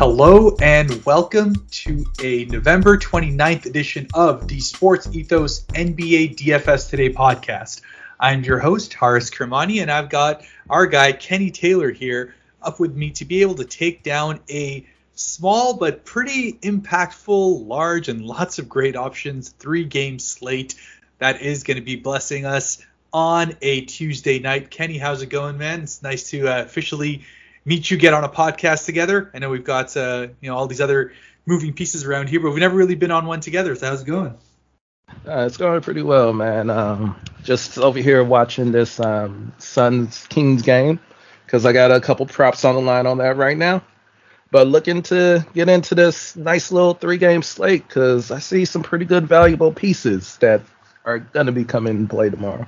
Hello and welcome to a November 29th edition of the Sports Ethos NBA DFS Today podcast. I'm your host, Haris Kermani, and I've got our guy, Kenny Taylor, here up with me to be able to take down a small but pretty impactful, large, and lots of great options three game slate that is going to be blessing us on a Tuesday night. Kenny, how's it going, man? It's nice to uh, officially meet you, get on a podcast together. I know we've got uh, you know all these other moving pieces around here, but we've never really been on one together. So how's it going? Uh, it's going pretty well, man. Um, just over here watching this um, Suns Kings game because I got a couple props on the line on that right now. But looking to get into this nice little three game slate because I see some pretty good valuable pieces that are going to be coming in play tomorrow.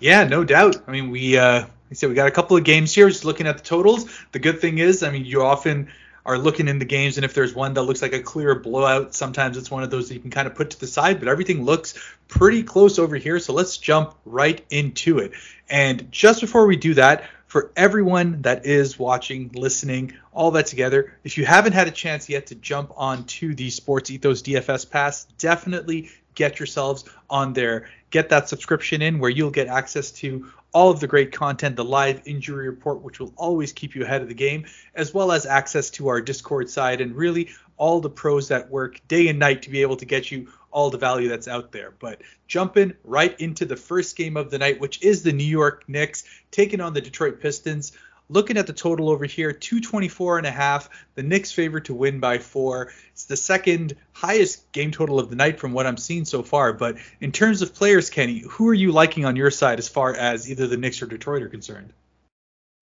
Yeah, no doubt. I mean, we uh, I said we got a couple of games here. Just looking at the totals. The good thing is, I mean, you often are looking in the games, and if there's one that looks like a clear blowout, sometimes it's one of those that you can kind of put to the side. But everything looks pretty close over here, so let's jump right into it. And just before we do that, for everyone that is watching, listening, all that together, if you haven't had a chance yet to jump on to the Sports Ethos DFS Pass, definitely get yourselves on there. Get that subscription in where you'll get access to all of the great content, the live injury report, which will always keep you ahead of the game, as well as access to our Discord side and really all the pros that work day and night to be able to get you all the value that's out there. But jumping right into the first game of the night, which is the New York Knicks taking on the Detroit Pistons. Looking at the total over here, 224 and a half. The Knicks favored to win by four. It's the second highest game total of the night from what I'm seeing so far. But in terms of players, Kenny, who are you liking on your side as far as either the Knicks or Detroit are concerned?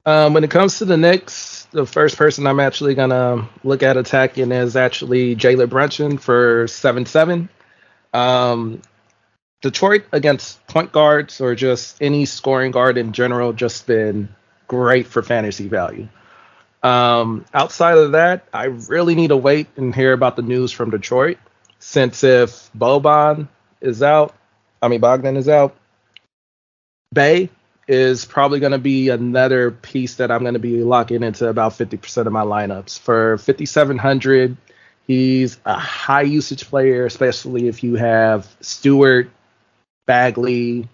Um, when it comes to the Knicks, the first person I'm actually gonna look at attacking is actually Jalen Brunson for seven seven. Um, Detroit against point guards or just any scoring guard in general just been great for fantasy value. Um, outside of that, I really need to wait and hear about the news from Detroit, since if Boban is out, I mean Bogdan is out, Bey is probably going to be another piece that I'm going to be locking into about 50% of my lineups. For 5700, he's a high usage player, especially if you have Stewart, Bagley,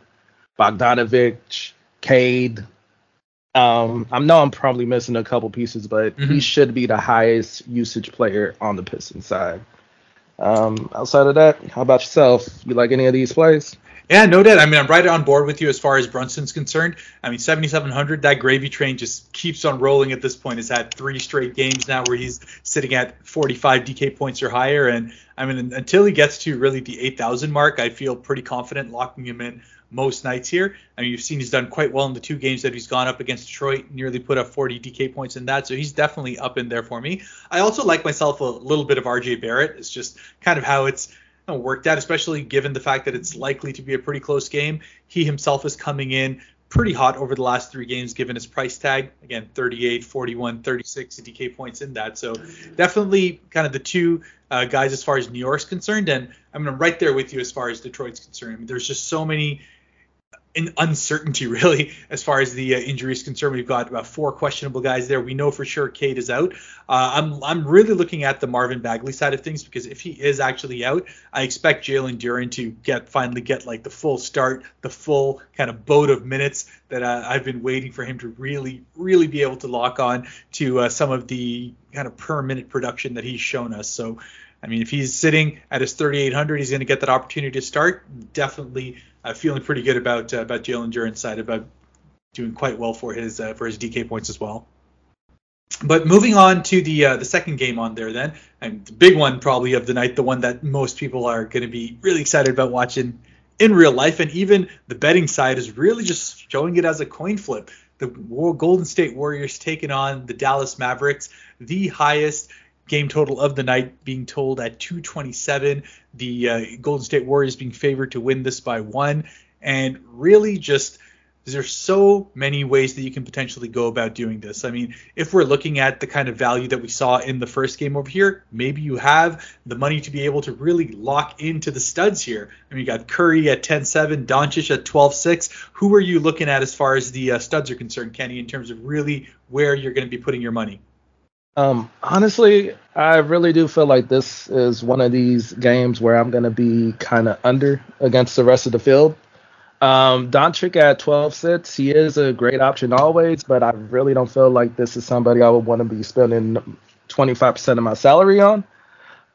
Bogdanovich, Cade, um, I know I'm probably missing a couple pieces, but mm-hmm. he should be the highest usage player on the Pistons side. Um, outside of that, how about yourself? You like any of these plays? Yeah, no doubt. I mean, I'm right on board with you as far as Brunson's concerned. I mean, 7,700, that gravy train just keeps on rolling at this point. Has had three straight games now where he's sitting at 45 DK points or higher. And I mean, until he gets to really the 8,000 mark, I feel pretty confident locking him in most nights here. I mean, you've seen he's done quite well in the two games that he's gone up against Detroit, nearly put up 40 DK points in that. So he's definitely up in there for me. I also like myself a little bit of RJ Barrett. It's just kind of how it's you know, worked out, especially given the fact that it's likely to be a pretty close game. He himself is coming in pretty hot over the last three games given his price tag again 38 41 36 dk points in that so definitely kind of the two uh, guys as far as new york's concerned and i'm right there with you as far as detroit's concerned I mean, there's just so many an uncertainty really as far as the uh, injury is concerned. We've got about four questionable guys there. We know for sure Cade is out. Uh, I'm I'm really looking at the Marvin Bagley side of things because if he is actually out, I expect Jalen Duren to get finally get like the full start, the full kind of boat of minutes that uh, I've been waiting for him to really really be able to lock on to uh, some of the kind of per minute production that he's shown us. So. I mean, if he's sitting at his 3,800, he's going to get that opportunity to start. Definitely uh, feeling pretty good about uh, about Jalen Duren's side about doing quite well for his uh, for his DK points as well. But moving on to the uh, the second game on there, then, and the big one probably of the night, the one that most people are going to be really excited about watching in real life, and even the betting side is really just showing it as a coin flip. The Golden State Warriors taking on the Dallas Mavericks, the highest game total of the night being told at 227. The uh, Golden State Warriors being favored to win this by one. And really just there's so many ways that you can potentially go about doing this. I mean, if we're looking at the kind of value that we saw in the first game over here, maybe you have the money to be able to really lock into the studs here. I mean, you got Curry at 10-7, Doncic at 12-6. Who are you looking at as far as the uh, studs are concerned, Kenny, in terms of really where you're going to be putting your money? Um, honestly, I really do feel like this is one of these games where I'm going to be kind of under against the rest of the field. Um, Doncic at 12 sits, he is a great option always, but I really don't feel like this is somebody I would want to be spending 25% of my salary on.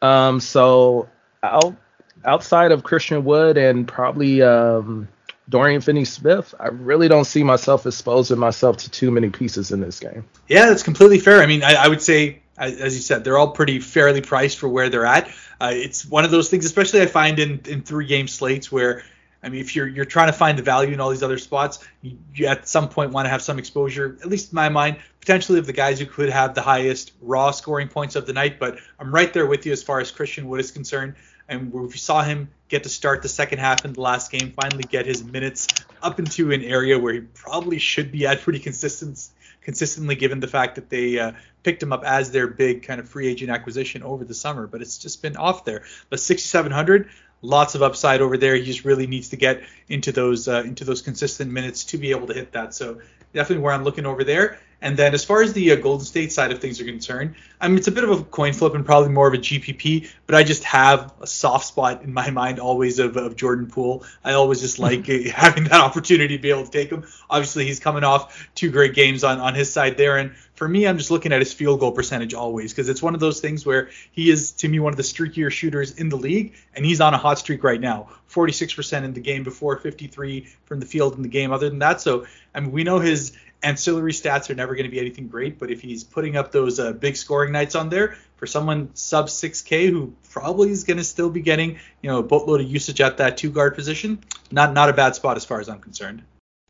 Um, so out, outside of Christian Wood and probably um, Dorian Finney-Smith, I really don't see myself exposing myself to too many pieces in this game. Yeah, that's completely fair. I mean, I, I would say, as you said, they're all pretty fairly priced for where they're at. Uh, it's one of those things, especially I find in, in three game slates where I mean, if you're you're trying to find the value in all these other spots, you, you, at some point want to have some exposure, at least in my mind, potentially of the guys who could have the highest raw scoring points of the night. But I'm right there with you as far as Christian Wood is concerned. And we saw him get to start the second half in the last game, finally get his minutes up into an area where he probably should be at pretty consistent, consistently, given the fact that they uh, picked him up as their big kind of free agent acquisition over the summer. But it's just been off there. But 6,700 lots of upside over there. He just really needs to get into those uh, into those consistent minutes to be able to hit that. So definitely where I'm looking over there. And then as far as the uh, Golden State side of things are concerned, I mean it's a bit of a coin flip and probably more of a GPP, but I just have a soft spot in my mind always of, of Jordan Poole. I always just like having that opportunity to be able to take him. Obviously he's coming off two great games on on his side there, and for me I'm just looking at his field goal percentage always because it's one of those things where he is to me one of the streakier shooters in the league, and he's on a hot streak right now. 46% in the game before, 53 from the field in the game. Other than that, so I mean we know his ancillary stats are never going to be anything great, but if he's putting up those uh, big scoring nights on there for someone sub 6K who probably is going to still be getting you know a boatload of usage at that two guard position, not not a bad spot as far as I'm concerned.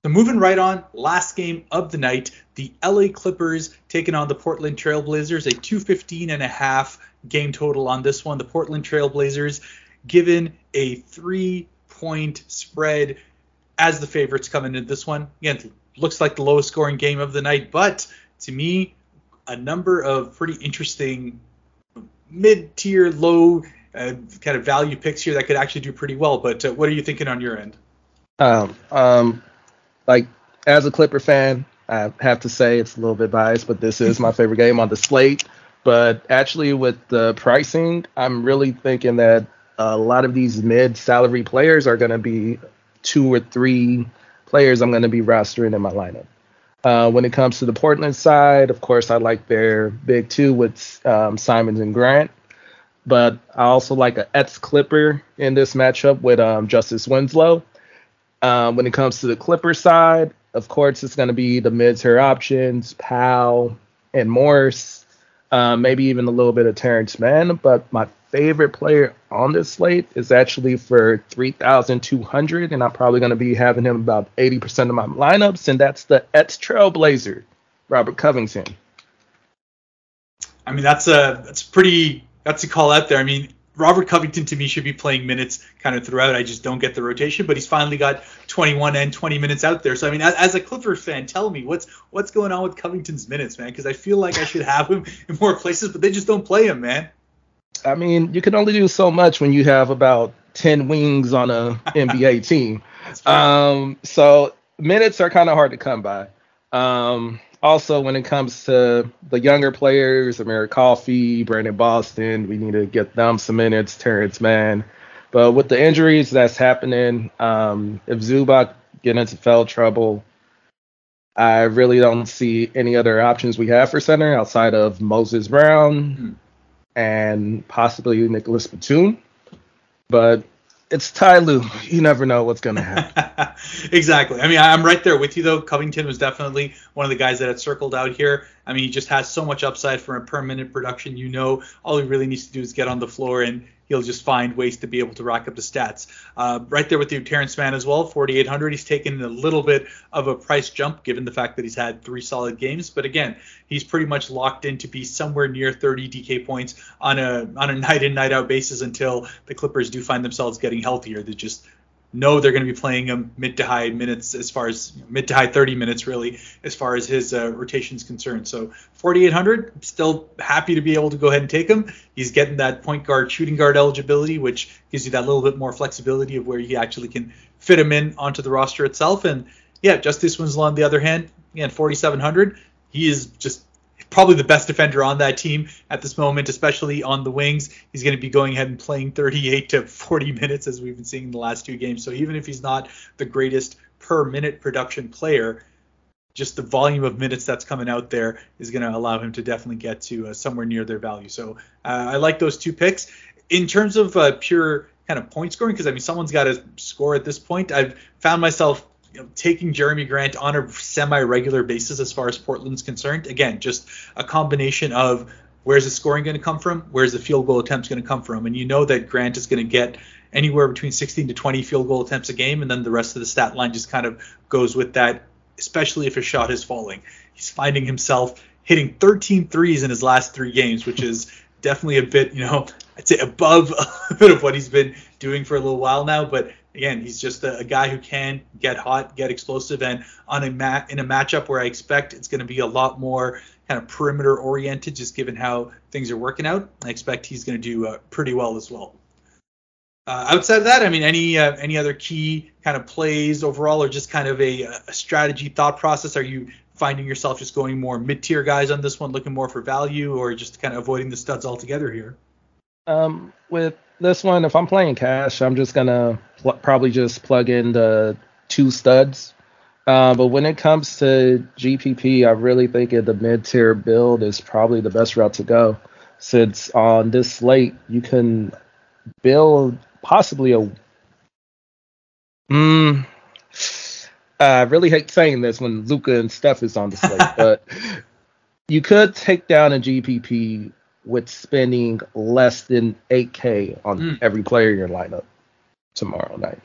So moving right on, last game of the night, the LA Clippers taking on the Portland Trailblazers, a 215 and a half game total on this one. The Portland Trailblazers given a three point spread as the favorites coming into this one. Again, looks like the lowest scoring game of the night, but to me, a number of pretty interesting mid-tier, low uh, kind of value picks here that could actually do pretty well. But uh, what are you thinking on your end? Um, um, like as a Clipper fan, I have to say it's a little bit biased, but this is my favorite game on the slate. But actually, with the pricing, I'm really thinking that a lot of these mid-salary players are going to be two or three players I'm going to be rostering in my lineup. Uh, when it comes to the Portland side, of course, I like their big two with um, Simons and Grant. But I also like a ex Clipper in this matchup with um, Justice Winslow. Um, when it comes to the Clipper side, of course, it's going to be the mid-tier options, Powell and Morris, uh, maybe even a little bit of Terance Mann. But my favorite player on this slate is actually for 3,200, and I'm probably going to be having him about 80% of my lineups, and that's the ex Trailblazer, Robert Covington. I mean, that's a that's pretty that's a call out there. I mean, Robert Covington to me should be playing minutes kind of throughout. I just don't get the rotation, but he's finally got 21 and 20 minutes out there. So I mean, as, as a Clippers fan, tell me what's what's going on with Covington's minutes, man? Because I feel like I should have him in more places, but they just don't play him, man. I mean, you can only do so much when you have about 10 wings on a NBA team. Um, so minutes are kind of hard to come by. Um, also, when it comes to the younger players, Amir Coffey, Brandon Boston, we need to get them some minutes, Terance Mann. But with the injuries that's happening, um, if Zubac get into foul trouble, I really don't see any other options we have for center outside of Moses Brown, mm-hmm and possibly Nicolas Batum. But it's Ty. You never know what's going to happen. exactly. I mean, I'm right there with you, though. Covington was definitely one of the guys that had circled out here. I mean, he just has so much upside for a permanent production. You know, all he really needs to do is get on the floor and he'll just find ways to be able to rack up the stats. Uh, right there with you, Terance Mann as well, 4,800. He's taken a little bit of a price jump given the fact that he's had three solid games, but again, he's pretty much locked in to be somewhere near 30 DK points on a on a night in night out basis until the Clippers do find themselves getting healthier. They just know they're going to be playing him mid to high minutes as far as mid to high 30 minutes really as far as his uh, rotation is concerned. So 4800, still happy to be able to go ahead and take him. He's getting that point guard, shooting guard eligibility, which gives you that little bit more flexibility of where you actually can fit him in onto the roster itself. And yeah, Justice Winslow on the other hand, again 4700, he is just probably the best defender on that team at this moment, especially on the wings. He's going to be going ahead and playing 38 to 40 minutes as we've been seeing in the last two games. So even if he's not the greatest per minute production player, just the volume of minutes that's coming out there is going to allow him to definitely get to uh, somewhere near their value. So uh, I like those two picks. In terms of uh, pure kind of point scoring, because I mean someone's got to score at this point. I've found myself you know, taking Jerami Grant on a semi-regular basis as far as Portland's concerned. Again, just a combination of where's the scoring going to come from, where's the field goal attempts going to come from, and you know that Grant is going to get anywhere between 16 to 20 field goal attempts a game, and then the rest of the stat line just kind of goes with that especially if his shot is falling. He's finding himself hitting 13 threes in his last three games, which is definitely a bit, you know, I'd say above a bit of what he's been doing for a little while now. But again, he's just a, a guy who can get hot, get explosive, and on a mat in a matchup where I expect it's going to be a lot more kind of perimeter oriented, just given how things are working out. I expect he's going to do uh, pretty well as well. Uh, outside of that, I mean, any uh, any other key kind of plays overall, or just kind of a, a, strategy thought process? Are you finding yourself just going more mid tier guys on this one, looking more for value, or just kind of avoiding the studs altogether here? Um, with this one, if I'm playing cash, I'm just gonna pl- probably just plug in the two studs. Uh, but when it comes to GPP, I really think the mid tier build is probably the best route to go. Since on this slate, you can build possibly a. Mm, I really hate saying this when Luka and Steph is on the slate, but you could take down a GPP with spending less than 8K on mm. every player in your lineup tomorrow night.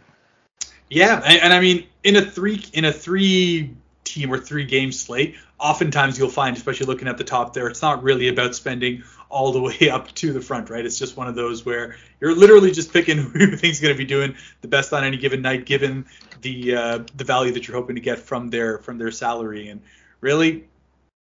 Yeah, and, and, I mean in a three in a three team or three game slate, oftentimes you'll find, especially looking at the top there, it's not really about spending all the way up to the front, right? It's just one of those where you're literally just picking who you think's going to be doing the best on any given night, given the uh, the value that you're hoping to get from their from their salary. And really,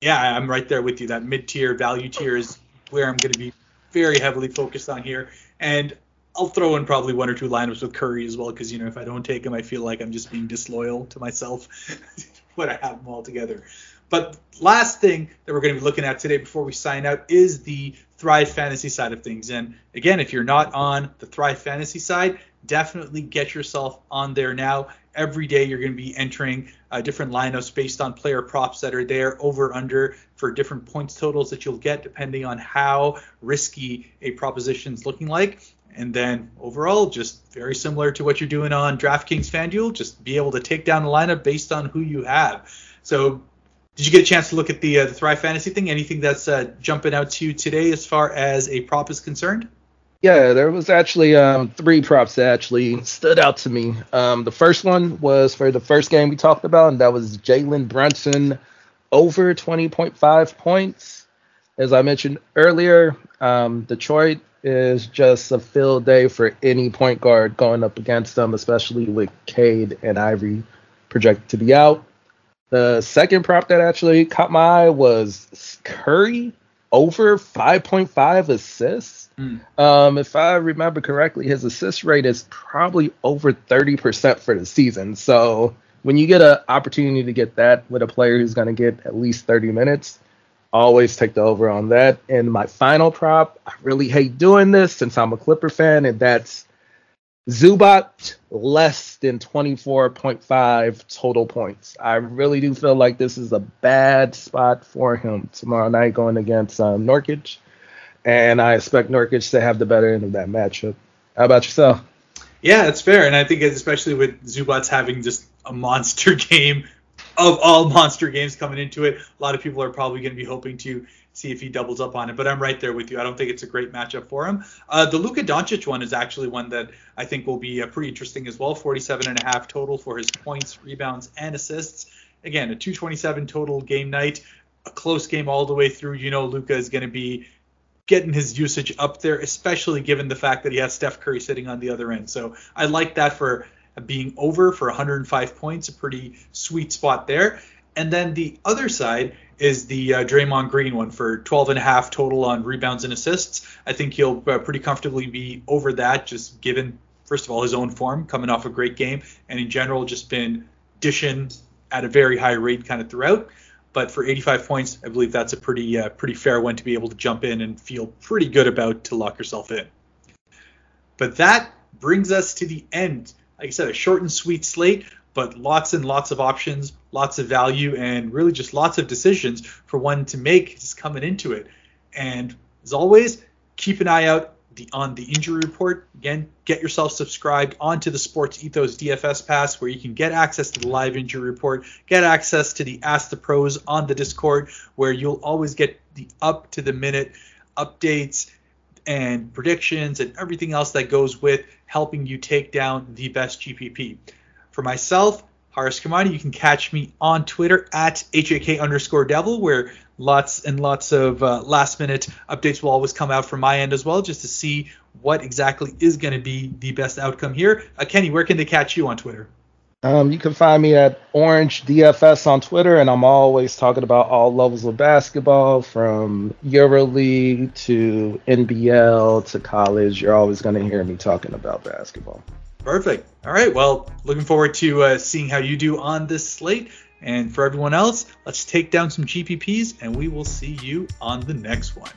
yeah, I'm right there with you. That mid tier value tier is where I'm going to be very heavily focused on here. And I'll throw in probably one or two lineups with Curry as well, because you know if I don't take him, I feel like I'm just being disloyal to myself when I have them all together. But last thing that we're going to be looking at today before we sign out is the Thrive Fantasy side of things. And again, if you're not on the Thrive Fantasy side, definitely get yourself on there now. Every day you're going to be entering uh, different lineups based on player props that are there, over under for different points totals that you'll get depending on how risky a proposition is looking like. And then overall, just very similar to what you're doing on DraftKings FanDuel, just be able to take down the lineup based on who you have. So did you get a chance to look at the, uh, the Thrive Fantasy thing? Anything that's uh, jumping out to you today as far as a prop is concerned? Yeah, there was actually um, three props that actually stood out to me. Um, the first one was for the first game we talked about, and that was Jalen Brunson over 20.5 points. As I mentioned earlier, um, Detroit is just a field day for any point guard going up against them, especially with Cade and Ivey projected to be out. The second prop that actually caught my eye was Curry over 5.5 assists. Mm. Um, if I remember correctly, his assist rate is probably over 30% for the season. So when you get an opportunity to get that with a player who's going to get at least 30 minutes, always take the over on that. And my final prop, I really hate doing this since I'm a Clipper fan, and that's Zubac less than 24.5 total points. I really do feel like this is a bad spot for him tomorrow night going against um, Nurkic, and I expect Nurkic to have the better end of that matchup. How about yourself? Yeah, that's fair, and I think especially with Zubac having just a monster game of all monster games coming into it, a lot of people are probably going to be hoping to see if he doubles up on it. But I'm right there with you. I don't think it's a great matchup for him. Uh, the Luka Doncic one is actually one that I think will be uh, pretty interesting as well. 47 and a half total for his points, rebounds, and assists. Again, a 227 total game night, a close game all the way through. You know, Luka is going to be getting his usage up there, especially given the fact that he has Steph Curry sitting on the other end. So I like that for being over for 105 points, a pretty sweet spot there. And then the other side is the uh, Draymond Green one for 12 and a half total on rebounds and assists. I think he'll uh, pretty comfortably be over that, just given first of all his own form, coming off a great game, and in general just been dishing at a very high rate kind of throughout. but for 85 points, I believe that's a pretty uh, pretty fair one to be able to jump in and feel pretty good about to lock yourself in. But that brings us to the end. Like I said, a short and sweet slate, but lots and lots of options, lots of value, and really just lots of decisions for one to make just coming into it. And as always, keep an eye out the, on the injury report. Again, get yourself subscribed onto the Sports Ethos DFS Pass, where you can get access to the live injury report, get access to the Ask the Pros on the Discord, where you'll always get the up to the minute updates and predictions and everything else that goes with helping you take down the best GPP. For myself, Haris Kamani, you can catch me on Twitter at HAK underscore devil, where lots and lots of uh, last minute updates will always come out from my end as well, just to see what exactly is going to be the best outcome here. Uh, Kenny, where can they catch you on Twitter? Um, you can find me at Orange DFS on Twitter, and I'm always talking about all levels of basketball, from EuroLeague to NBL to college. You're always going to hear me talking about basketball. Perfect. All right. Well, looking forward to uh, seeing how you do on this slate. And for everyone else, let's take down some GPPs, and we will see you on the next one.